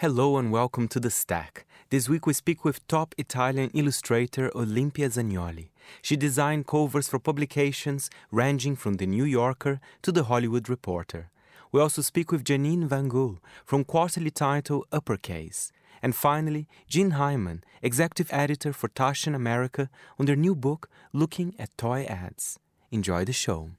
Hello and welcome to The Stack. This week we speak with top Italian illustrator Olimpia Zagnoli. She designed covers for publications ranging from The New Yorker to The Hollywood Reporter. We also speak with Janine Van Gool from quarterly title Uppercase. And finally, Jim Heimann, executive editor for Taschen America, on their new book Looking at Toy Ads. Enjoy the show.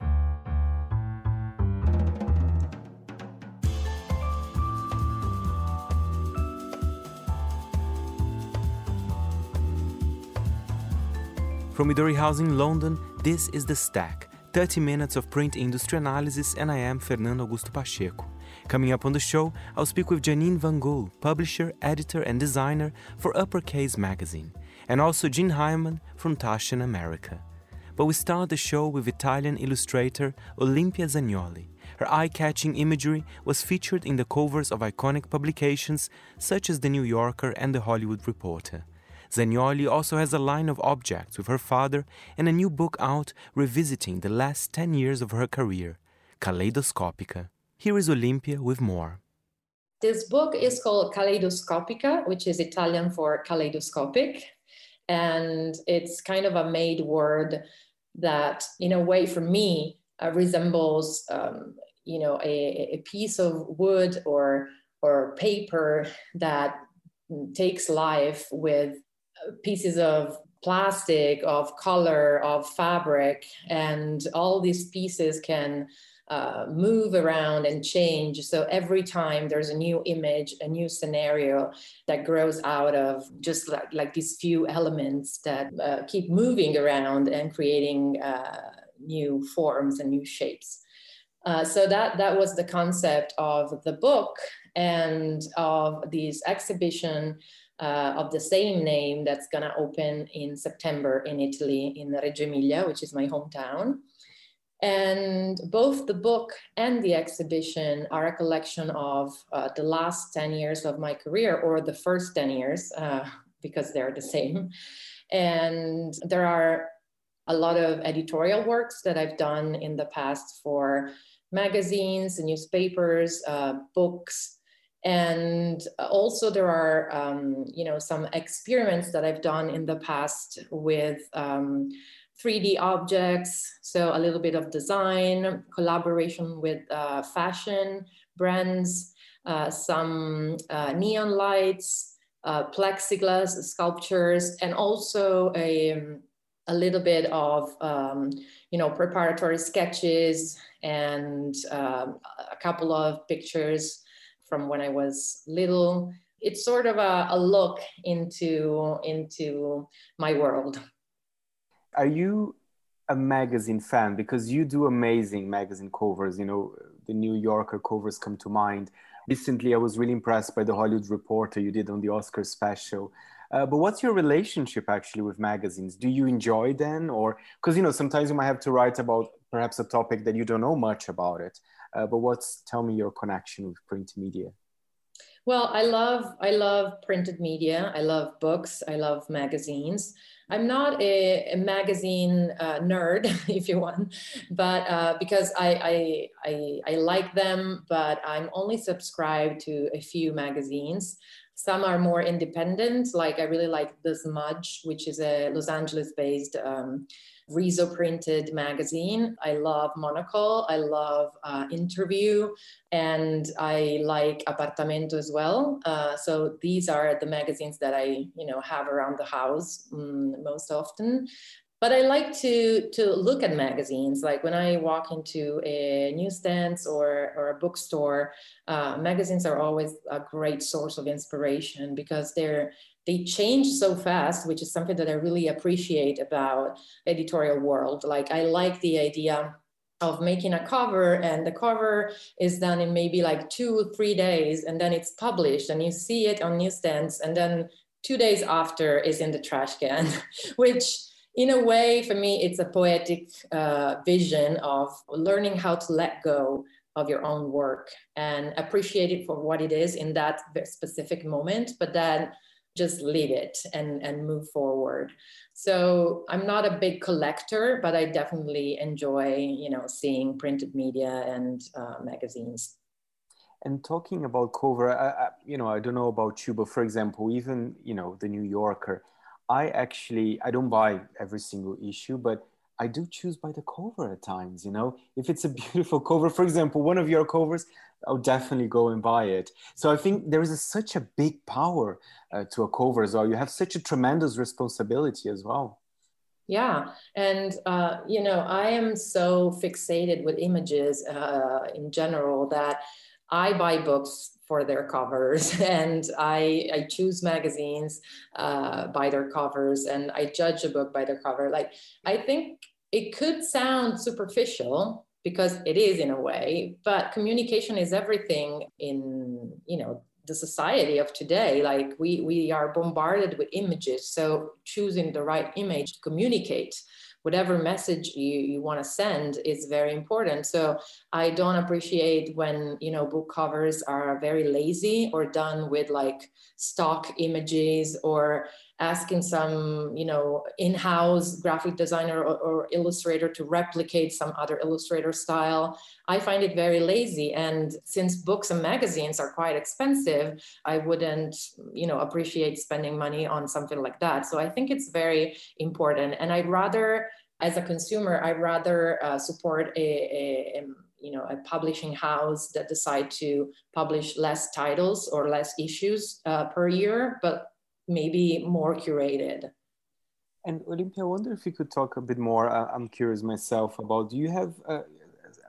From Midori House in London, this is The Stack, 30 minutes of print industry analysis, and I am Fernando Augusto Pacheco. Coming up on the show, I'll speak with Janine Van Gool, publisher, editor, and designer for Uppercase magazine, and also Jim Heimann from Taschen America. But we start the show with Italian illustrator Olimpia Zagnoli. Her eye catching imagery was featured in the covers of iconic publications such as The New Yorker and The Hollywood Reporter. Zagnoli also has a line of objects with her father and a new book out revisiting the last 10 years of her career, Kaleidoscopica. Here is Olimpia with more. This book is called Kaleidoscopica, which is Italian for kaleidoscopic. And it's kind of a made word that, in a way, for me, uh, resembles, um, you know, a, a piece of wood or or paper that takes life with pieces of plastic, of color, of fabric, and all these pieces can uh, move around and change. So every time there's a new image, a new scenario that grows out of just like, like these few elements that uh, keep moving around and creating uh, new forms and new shapes. Uh, so that that was the concept of the book and of this exhibition uh, of the same name that's going to open in September in Italy, in Reggio Emilia, which is my hometown. And both the book and the exhibition are a collection of uh, the last 10 years of my career, or the first 10 years, uh, because they're the same. And there are a lot of editorial works that I've done in the past for magazines, newspapers, uh, books, and also there are um, you know some experiments that i've done in the past with um, 3d objects. So a little bit of design collaboration with uh, fashion brands uh, some uh, neon lights uh, plexiglass sculptures and also a, a little bit of um, you know preparatory sketches and um, a couple of pictures from when I was little. It's sort of a, a look into into my world. Are you a magazine fan? Because you do amazing magazine covers. You know, the New Yorker covers come to mind. Recently, I was really impressed by the Hollywood Reporter you did on the Oscar special. Uh, but what's your relationship actually with magazines? Do you enjoy them, or because you know sometimes you might have to write about perhaps a topic that you don't know much about it? Uh, but what's tell me your connection with print media? Well, I love I love printed media. I love books. I love magazines. I'm not a, a magazine uh, nerd, if you want, but uh, because I, I, I I like them, but I'm only subscribed to a few magazines. Some are more independent, like I really like The Smudge, which is a Los Angeles-based um, Riso printed magazine. I love Monocle. I love uh, Interview, and I like Apartamento as well. Uh, so these are the magazines that I, you know, have around the house um, most often. But I like to to look at magazines. Like when I walk into a newsstand or or a bookstore, uh, magazines are always a great source of inspiration because they're they change so fast, which is something that I really appreciate about editorial world. Like I like the idea of making a cover and the cover is done in maybe like two, three days and then it's published and you see it on newsstands and then two days after is in the trash can, which in a way for me it's a poetic uh, vision of learning how to let go of your own work and appreciate it for what it is in that specific moment but then just leave it and, and move forward. So I'm not a big collector, but I definitely enjoy, you know, seeing printed media and uh, magazines. And talking about cover, I, I, you know, I don't know about you, but for example, even you know, the New Yorker, I actually I don't buy every single issue, but I do choose by the cover at times. You know, if it's a beautiful cover, for example, one of your covers, I'll definitely go and buy it. So I think there is a, such a big power uh, to a cover as well. You have such a tremendous responsibility as well. Yeah, and uh, you know, I am so fixated with images uh, in general that I buy books for their covers and I, I choose magazines uh, by their covers and I judge a book by their cover. Like, I think it could sound superficial because it is in a way, but communication is everything in, you know, the society of today like we we are bombarded with images so choosing the right image to communicate whatever message you, you want to send is very important. So I don't appreciate when, you know, book covers are very lazy or done with like stock images or asking some, you know, in-house graphic designer or, or illustrator to replicate some other illustrator style. I find it very lazy. And since books and magazines are quite expensive, I wouldn't, you know, appreciate spending money on something like that. So I think it's very important. And I'd rather, as a consumer, I'd rather uh, support a, a, a you know a publishing house that decide to publish less titles or less issues uh, per year but maybe more curated. And Olimpia, I wonder if you could talk a bit more. Uh, I'm curious myself about. Do you have uh,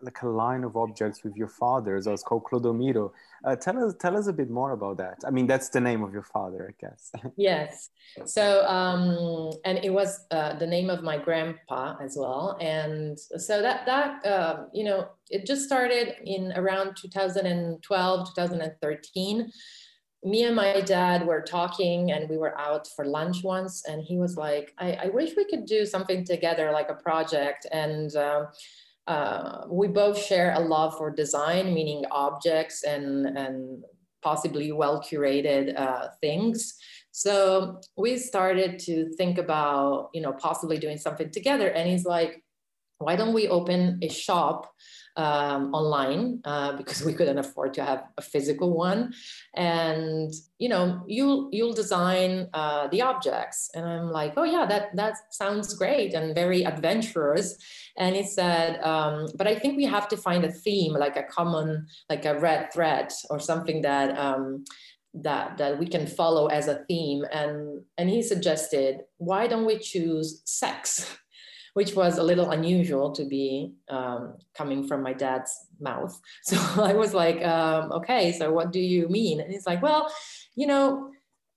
like a line of objects with your father? So it's called Clodomiro. Uh, tell us, tell us a bit more about that. I mean, that's the name of your father, I guess. yes. So, um, and it was uh, the name of my grandpa as well. And so that that uh, you know, it just started in around 2012, 2013 me and my dad were talking and we were out for lunch once and he was like i, I wish we could do something together like a project. And uh, uh, we both share a love for design meaning objects and and possibly well curated uh, things. So we started to think about you know possibly doing something together and he's like why don't we open a shop um, online uh, because we couldn't afford to have a physical one. And you know, you'll you'll design uh, the objects, and I'm like, oh yeah, that that sounds great and very adventurous. And he said, um, but I think we have to find a theme, like a common, like a red thread or something that. Um, that that we can follow as a theme and and he suggested why don't we choose sex which was a little unusual to be um, coming from my dad's mouth. So I was like, um, okay, so what do you mean? And he's like, well, you know,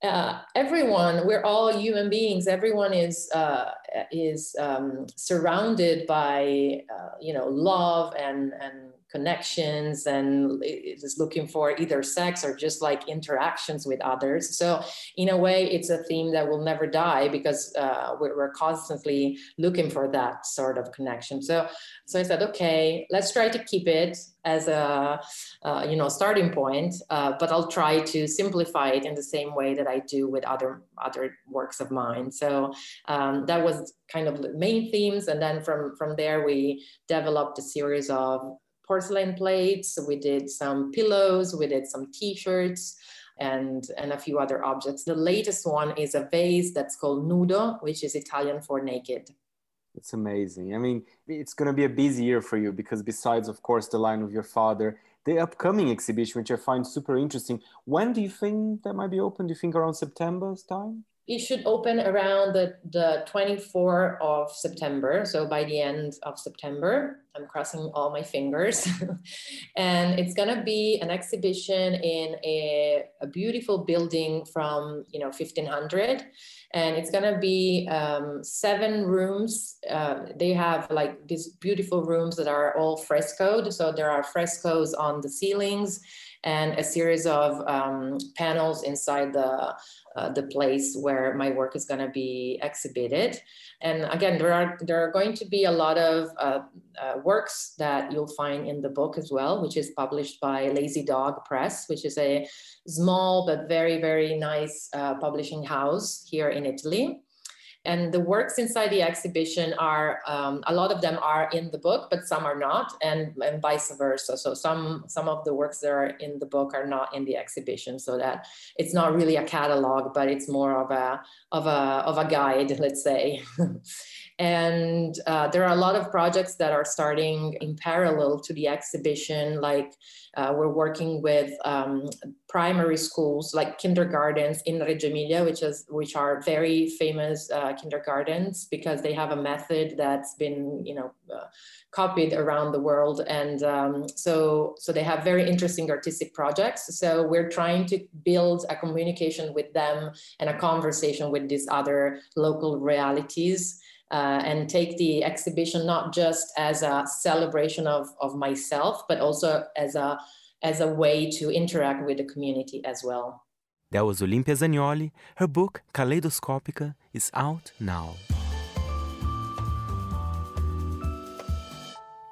uh, everyone, we're all human beings. Everyone is uh, is um, surrounded by, uh, you know, love and and connections and is looking for either sex or just like interactions with others. So in a way, it's a theme that will never die because uh, we're, constantly looking for that sort of connection. So, so I said, okay, let's try to keep it as a uh, you know starting point, uh, but I'll try to simplify it in the same way that I do with other other works of mine. So um, that was kind of the main themes, and then from from there we developed a series of porcelain plates. We did some pillows. We did some T-shirts and, and a few other objects. The latest one is a vase that's called nudo, which is Italian for naked. It's amazing. I mean, it's going to be a busy year for you because besides, of course, the line of your father, the upcoming exhibition, which I find super interesting. When do you think that might be open? Do you think around September's time? It should open around the, the 24th of September. So by the end of September, I'm crossing all my fingers. and it's to be an exhibition in a, a, beautiful building from, you know, 1500. And it's to be um, seven rooms. Uh, they have like these beautiful rooms that are all frescoed. So there are frescoes on the ceilings and a series of um, panels inside the uh, the place where my work is going to be exhibited. And again, there are there are going to be a lot of uh, uh, works that you'll find in the book as well, which is published by Lazy Dog Press, which is a small but very very nice uh, publishing house here in Italy. And the works inside the exhibition are um, a lot of them are in the book but some are not and, and vice versa. So some some of the works that are in the book are not in the exhibition so that it's not really a catalog but it's more of a of a of a guide let's say And uh, there are a lot of projects that are starting in parallel to the exhibition. Like uh, we're working with um, primary schools, like kindergartens in Reggio Emilia, which is which are very famous uh, kindergartens because they have a method that's been, you know, uh, copied around the world. And um, so, so they have very interesting artistic projects. So we're trying to build a communication with them and a conversation with these other local realities uh, and take the exhibition not just as a celebration of, of myself, but also as a, as a way to interact with the community as well. That was Olimpia Zagnoli. Her book, Kaleidoscopica, is out now.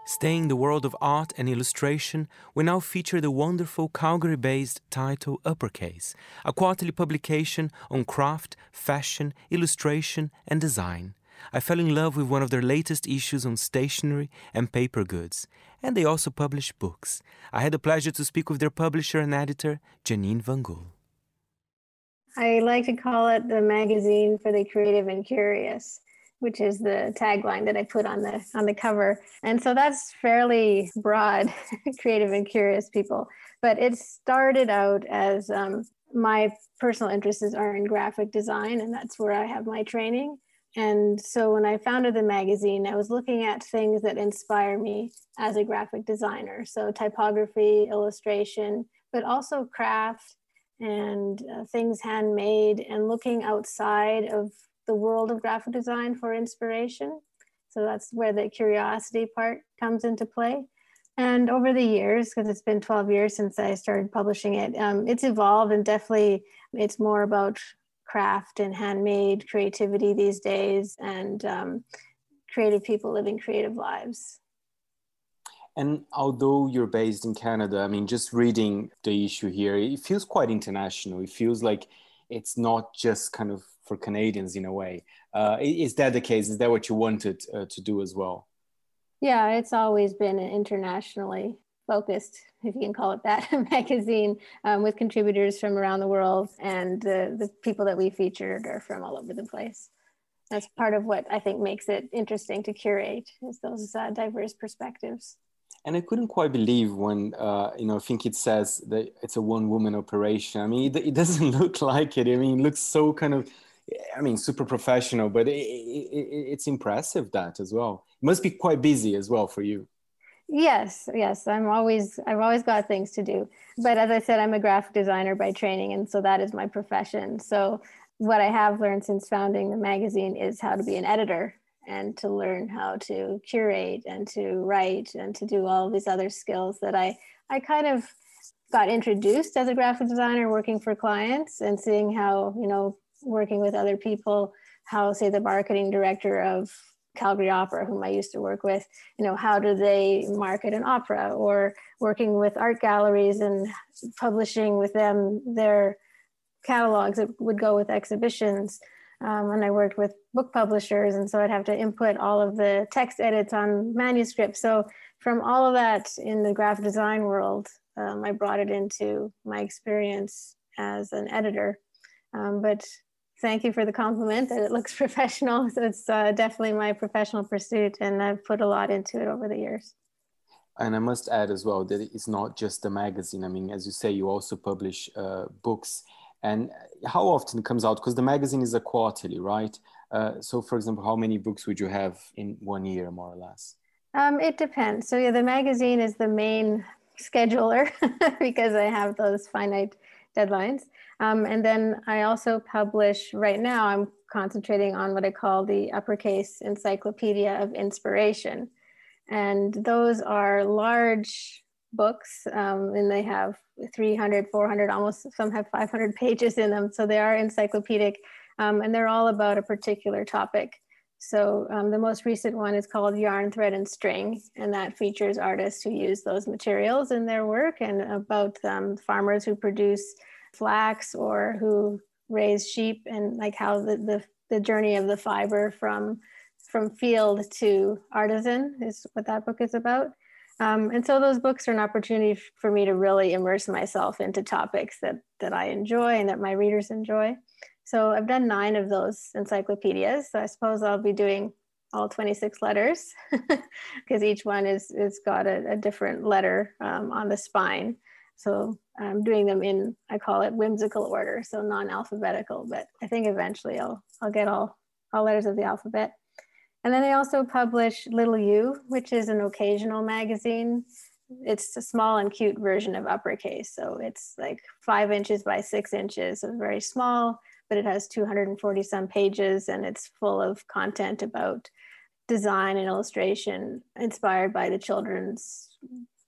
Staying in the world of art and illustration, we now feature the wonderful Calgary based title Uppercase, a quarterly publication on craft, fashion, illustration, and design. I fell in love with one of their latest issues on stationery and paper goods, and they also publish books. I had the pleasure to speak with their publisher and editor, Janine Van Gool. I like to call it the magazine for the creative and curious, which is the tagline that I put on the on the cover. And so that's fairly broad, creative and curious people. But it started out as um, my personal interests are in graphic design, and that's where I have my training. And so when I founded the magazine, I was looking at things that inspire me as a graphic designer. So typography, illustration, but also craft and uh, things handmade and looking outside of the world of graphic design for inspiration. So that's where the curiosity part comes into play. And over the years, because it's been 12 years since I started publishing it, um, it's evolved and definitely it's more about craft and handmade creativity these days and um, creative people living creative lives. And although you're based in Canada, I mean, just reading the issue here, it feels quite international. It feels like it's not just kind of for Canadians in a way. Uh, is that the case? Is that what you wanted uh, to do as well? Yeah, it's always been internationally focused, if you can call it that, magazine um, with contributors from around the world. And the, the people that we featured are from all over the place. That's part of what I think makes it interesting to curate is those uh, diverse perspectives. And I couldn't quite believe when, uh, you know, I think it says that it's a one woman operation. I mean, it, it, doesn't look like it. I mean, it looks so kind of, I mean, super professional, but it, it's impressive that as well. It must be quite busy as well for you. Yes, yes. I'm always I've always got things to do. But as I said, I'm a graphic designer by training, and so that is my profession. So what I have learned since founding the magazine is how to be an editor and to learn how to curate and to write and to do all these other skills that I I kind of got introduced as a graphic designer working for clients and seeing how, you know, working with other people, how say the marketing director of Calgary Opera, whom I used to work with, you know, how do they market an opera or working with art galleries and publishing with them their catalogs that would go with exhibitions. Um, and I worked with book publishers, and so I'd have to input all of the text edits on manuscripts. So from all of that in the graphic design world, um, I brought it into my experience as an editor. Um, but thank you for the compliment that it looks professional. So it's uh, definitely my professional pursuit, and I've put a lot into it over the years. And I must add as well that it's not just a magazine. I mean, as you say, you also publish uh, books. And how often it comes out? Because the magazine is a quarterly, right? Uh, so, for example, how many books would you have in one year, more or less? Um, it depends. So, yeah, the magazine is the main scheduler because I have those finite deadlines. Um, and then I also publish, right now, I'm concentrating on what I call the uppercase encyclopedia of inspiration. And those are large books, um, and they have 300, 400, almost some have 500 pages in them. So they are encyclopedic, um, and they're all about a particular topic. So um, the most recent one is called Yarn, Thread, and String, and that features artists who use those materials in their work and about um, farmers who produce flax or who raise sheep and like how the, the the journey of the fiber from from field to artisan is what that book is about. Um, and so those books are an opportunity for me to really immerse myself into topics that that I enjoy and that my readers enjoy. So I've done nine of those encyclopedias. So I suppose I'll be doing all 26 letters because each one is, is got a, a different letter um, on the spine. So I'm doing them in, I call it whimsical order, so non-alphabetical, but I think eventually I'll, I'll get all, all letters of the alphabet. And then they also publish Little U, which is an occasional magazine. It's a small and cute version of uppercase. So it's like five inches by six inches, so very small, but it has 240 some pages and it's full of content about design and illustration inspired by the children's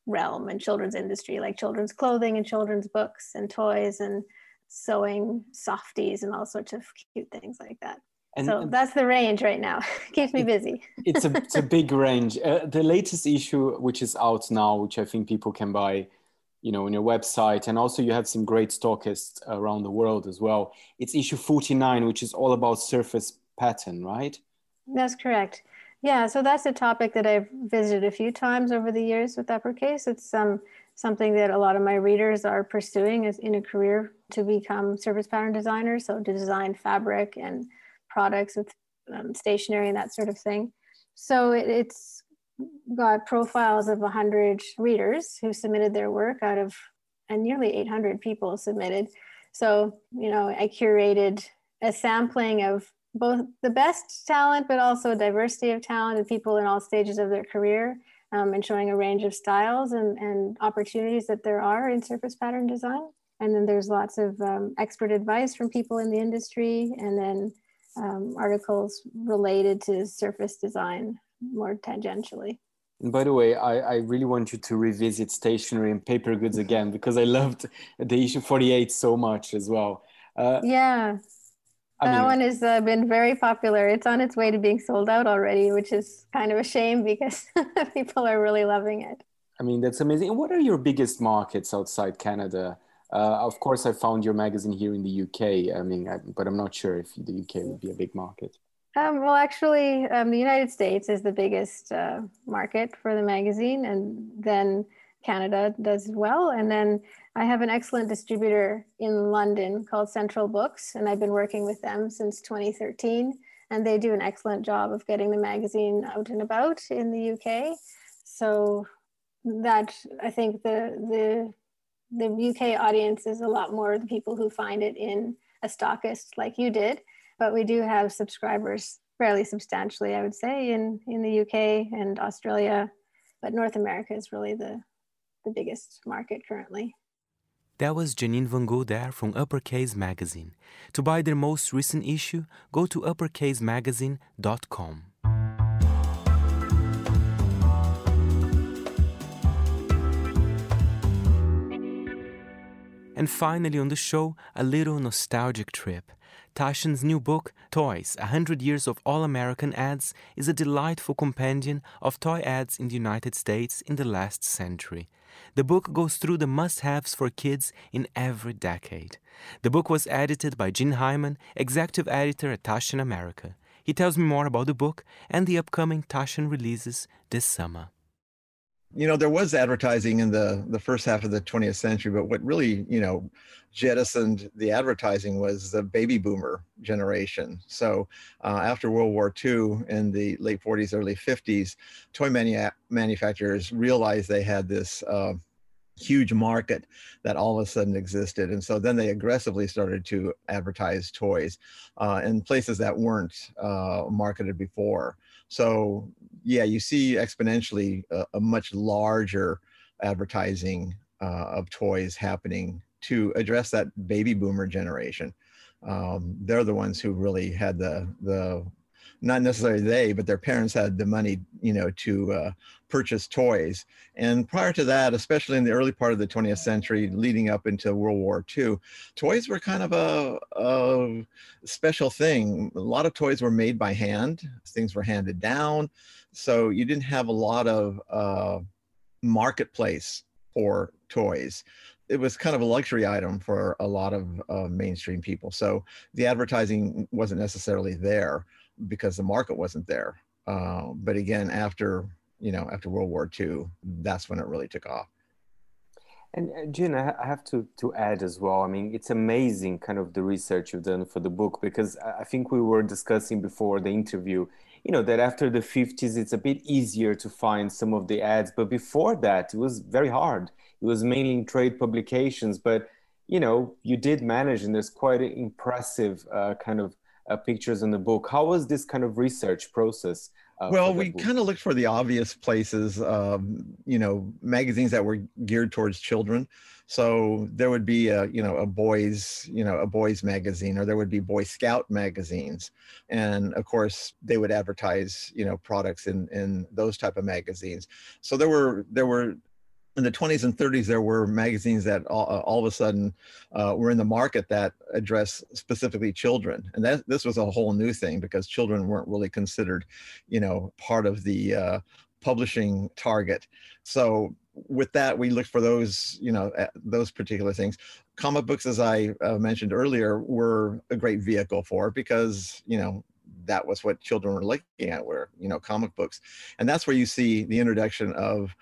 realm and children's industry, like children's clothing and children's books and toys and sewing softies and all sorts of cute things like that. And, so that's the range right now. Keeps me busy. it's a it's a big range. Uh, the latest issue, which is out now, which I think people can buy, you know, on your website, and also you have some great stockists around the world as well. It's issue forty nine, which is all about surface pattern, right? That's correct. Yeah, so that's a topic that I've visited a few times over the years with Uppercase. It's um, something that a lot of my readers are pursuing as in a career to become surface pattern designers, so to design fabric and products with um, stationery and that sort of thing. So it, it's got profiles of 100 readers who submitted their work out of, and nearly 800 people submitted. So, you know, I curated a sampling of both the best talent, but also a diversity of talent and people in all stages of their career, um, and showing a range of styles and, and opportunities that there are in surface pattern design. And then there's lots of um, expert advice from people in the industry, and then um, articles related to surface design more tangentially. And by the way, I, I really want you to revisit stationery and paper goods again because I loved the issue 48 so much as well. Uh, yeah. I that mean, one has uh, been very popular. It's on its way to being sold out already, which is kind of a shame because people are really loving it. I mean, that's amazing. What are your biggest markets outside Canada? Uh, of course, I found your magazine here in the UK. I mean, I, but I'm not sure if the UK would be a big market. Um, well, actually, um, the United States is the biggest uh, market for the magazine, and then Canada does well. And then I have an excellent distributor in London called Central Books, and I've been working with them since 2013. And they do an excellent job of getting the magazine out and about in the UK. So that I think the the the UK audience is a lot more the people who find it in a stockist like you did, but we do have subscribers fairly substantially, I would say, in in the UK and Australia, but North America is really the the biggest market currently. That was Janine Van Gool there from Uppercase Magazine. To buy their most recent issue, go to uppercasemagazine.com. And finally on the show, a little nostalgic trip. Taschen's new book, Toys A 100 Years of All American Ads, is a delightful compendium of toy ads in the United States in the last century. The book goes through the must haves for kids in every decade. The book was edited by Jim Heimann, executive editor at Taschen America. He tells me more about the book and the upcoming Taschen releases this summer you know there was advertising in the the first half of the 20th century but what really you know jettisoned the advertising was the baby boomer generation. So uh, after world war ii in the late 40s early 50s toy manu- manufacturers realized they had this uh, huge market that all of a sudden existed. And so then they aggressively started to advertise toys uh, in places that weren't uh, marketed before. So yeah, you see exponentially a, a much larger advertising uh, of toys happening to address that baby boomer generation. Um, they're the ones who really had the the not necessarily they, but their parents had the money, you know, to uh, purchase toys. And prior to that, especially in the early part of the 20th century, leading up into World War II, toys were kind of a, a special thing. A lot of toys were made by hand. Things were handed down, so you didn't have a lot of uh, marketplace for toys. it was kind of a luxury item for a lot of uh, mainstream people. So the advertising wasn't necessarily there because the market wasn't there. Uh, but again, after you know after World War II, that's when it really took off. And uh, I have to to add as well. I mean, it's amazing, kind of the research you've done for the book, because I think we were discussing before the interview. You know that after the 50s, it's a bit easier to find some of the ads, but before that, it was very hard. It was mainly in trade publications, but you know, you did manage, and there's quite an impressive uh, kind of pictures in the book. How was this kind of research process? Uh, well, we kind of looked for the obvious places, um, you know, magazines that were geared towards children. So there would be a, you know, a boys, you know, a boys magazine, or there would be Boy Scout magazines, and of course they would advertise, you know, products in in those type of magazines. So there were there were in the 20s and 30s, there were magazines that all, uh, all of a sudden uh, were in the market that address specifically children, and that this was a whole new thing because children weren't really considered, you know, part of the uh, publishing target. So with that, we looked for those, you know, those particular things. Comic books, as I uh, mentioned earlier, were a great vehicle for because you know that was what children were looking at were you know comic books. And that's where you see the introduction of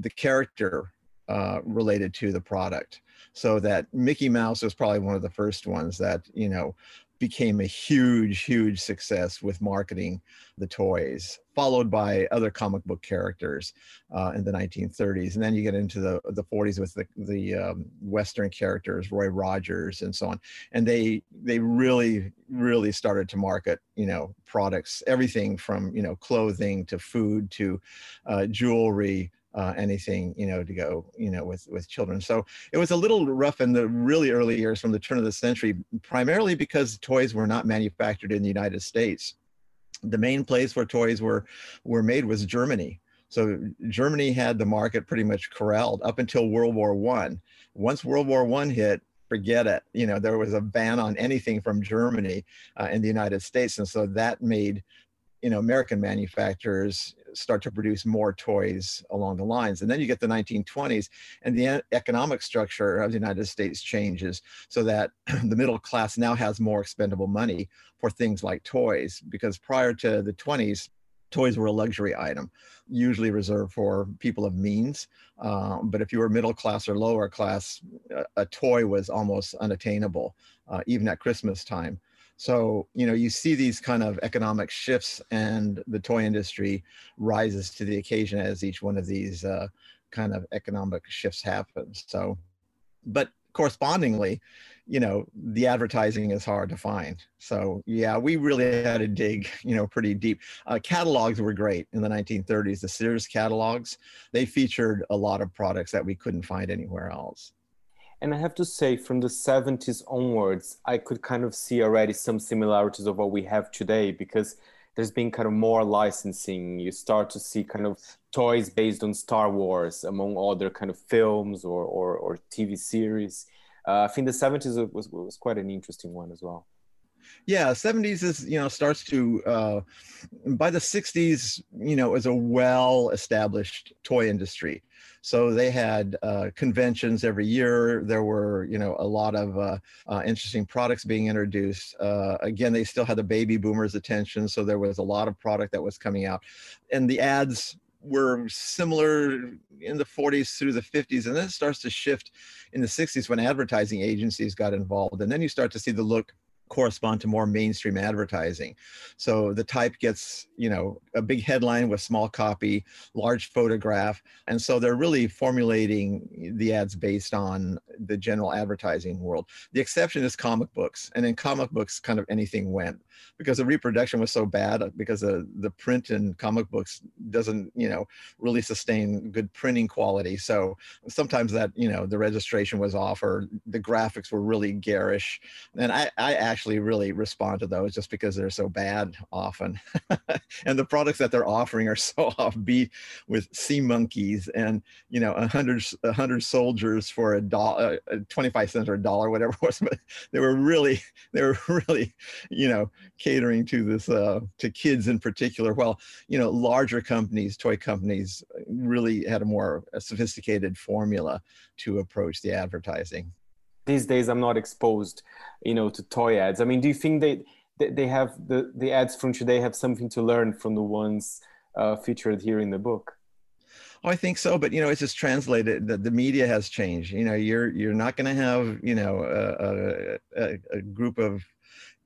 the character uh, related to the product. So that mickey mouse was probably one of the first ones that you know became a huge, huge success with marketing the toys, followed by other comic book characters uh, in the 1930s. And then you get into the, the 40s with the, the um, Western characters, Roy Rogers and so on. And they, they really, really started to market, you know, products, everything from, you know, clothing to food to uh, jewelry, uh, anything you know to go you know with with children. So it was a little rough in the really early years from the turn of the century primarily because toys were not manufactured in the united states. The main place where toys were were made was germany. So germany had the market pretty much corralled up until world war one. Once world war one hit forget it you know there was a ban on anything from germany uh, in the united states. And so that made you know american manufacturers start to produce more toys along the lines. And then you get the 1920s, and the economic structure of the United States changes so that the middle class now has more expendable money for things like toys. Because prior to the 20s, toys were a luxury item, usually reserved for people of means. Um, but if you were middle class or lower class, a, a toy was almost unattainable, uh, even at Christmas time. So, you know, you see these kind of economic shifts and the toy industry rises to the occasion as each one of these uh, kind of economic shifts happens. So, but correspondingly, you know, the advertising is hard to find. So, yeah, we really had to dig, you know, pretty deep. Uh, catalogs were great in the 1930s. The Sears catalogs, they featured a lot of products that we couldn't find anywhere else. And I have to say, from the 70s onwards, I could kind of see already some similarities of what we have today because there's been kind of more licensing. You start to see kind of toys based on Star Wars, among other kind of films or, or, or TV series. Uh, I think the 70s was, was quite an interesting one as well. Yeah, 70s is, you know, starts to, uh, by the 60s, you know, is a well established toy industry. So they had uh, conventions every year. There were, you know, a lot of uh, uh, interesting products being introduced. Uh, again, they still had the baby boomers' attention, so there was a lot of product that was coming out, and the ads were similar in the 40s through the 50s, and then it starts to shift in the 60s when advertising agencies got involved, and then you start to see the look correspond to more mainstream advertising. So the type gets, you know, a big headline with small copy, large photograph. And so they're really formulating the ads based on the general advertising world. The exception is comic books. And in comic books, kind of anything went because the reproduction was so bad because the, the print in comic books doesn't, you know, really sustain good printing quality. So sometimes that, you know, the registration was off or the graphics were really garish. And I, I actually actually really respond to those just because they're so bad often. and the products that they're offering are so offbeat with sea monkeys and, you know, a hundred, a hundred soldiers for a dollar, uh, 25 cents or a dollar, whatever it was. But they were really, they were really, you know, catering to this, uh, to kids in particular. Well, you know, larger companies, toy companies really had a more sophisticated formula to approach the advertising these days i'm not exposed you know to toy ads i mean do you think they they have the the ads from today have something to learn from the ones uh, featured here in the book Oh, I think so, but you know, it's just translated. The, the media has changed. You know, you're you're not going to have you know a, a, a, group of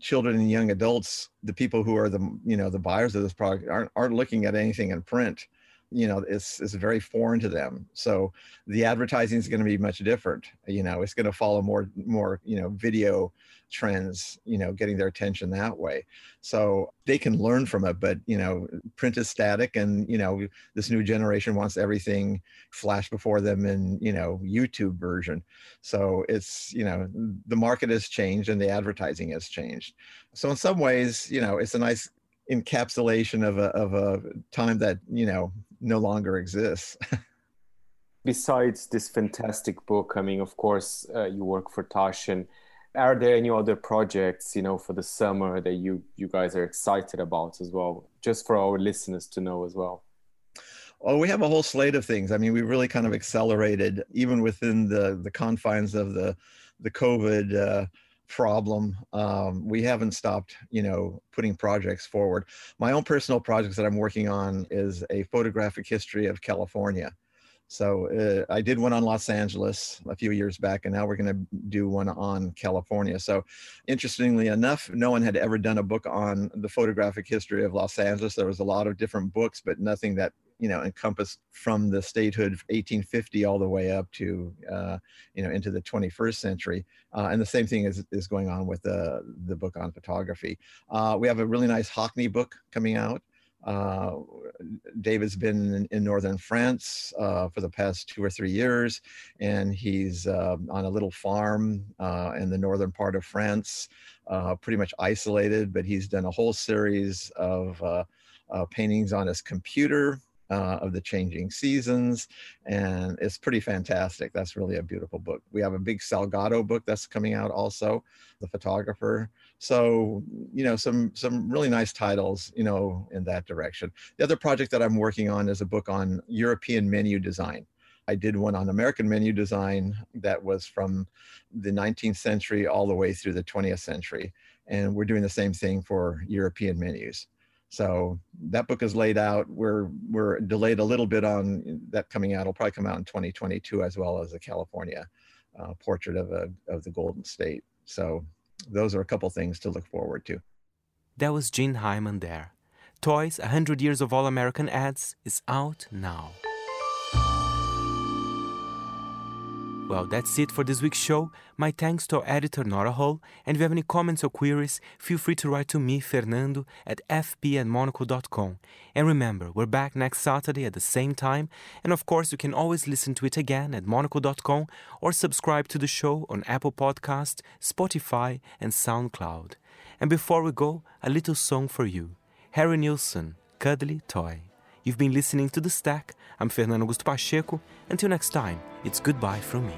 children and young adults. The people who are the you know the buyers of this product aren't aren't looking at anything in print you know it's, it's very foreign to them so the advertising is going to be much different you know it's going to follow more more you know video trends you know getting their attention that way so they can learn from it but you know print is static and you know this new generation wants everything flash before them in you know youtube version so it's you know the market has changed and the advertising has changed so in some ways you know it's a nice encapsulation of a, of a time that you know no longer exists. Besides this fantastic book, I mean, of course, uh, you work for Taschen. Are there any other projects, you know, for the summer that you you guys are excited about as well, just for our listeners to know as well? Oh, we have a whole slate of things. I mean, we really kind of accelerated, even within the the confines of the the COVID. Uh, problem. Um, we haven't stopped, you know, putting projects forward. My own personal projects that I'm working on is a photographic history of California. So uh, I did one on Los Angeles a few years back, and now we're going to do one on California. So, interestingly enough, no one had ever done a book on the photographic history of Los Angeles. There was a lot of different books, but nothing that you know encompassed from the statehood of 1850 all the way up to uh, you know into the 21st century. Uh, and the same thing is is going on with the the book on photography. Uh, we have a really nice Hockney book coming out. Uh, David's been in, in northern France uh, for the past two or three years, and he's uh, on a little farm uh, in the northern part of France, uh, pretty much isolated. But he's done a whole series of uh, paintings on his computer Uh, of the changing seasons, and it's pretty fantastic. That's really a beautiful book. We have a big Salgado book that's coming out also, the photographer. So, you know, some some really nice titles, you know, in that direction. The other project that I'm working on is a book on European menu design. I did one on American menu design that was from the 19th century all the way through the 20th century. And we're doing the same thing for European menus. So that book is laid out. We're we're delayed a little bit on that coming out. It'll probably come out in 2022 as well as a California uh, portrait of a of the Golden State. So those are a couple things to look forward to. That was Jim Heimann there. Toys 100 Years of All American Ads is out now. Well, that's it for this week's show. My thanks to our editor Nora Hull. And if you have any comments or queries, feel free to write to me, Fernando, at fp@monocle.com. And remember, we're back next Saturday at the same time. And of course, you can always listen to it again at monocle.com or subscribe to the show on Apple Podcast, Spotify, and SoundCloud. And before we go, a little song for you. Harry Nilsson, Cuddly Toy. You've been listening to The Stack. I'm Fernando Augusto Pacheco. Until next time, it's goodbye from me.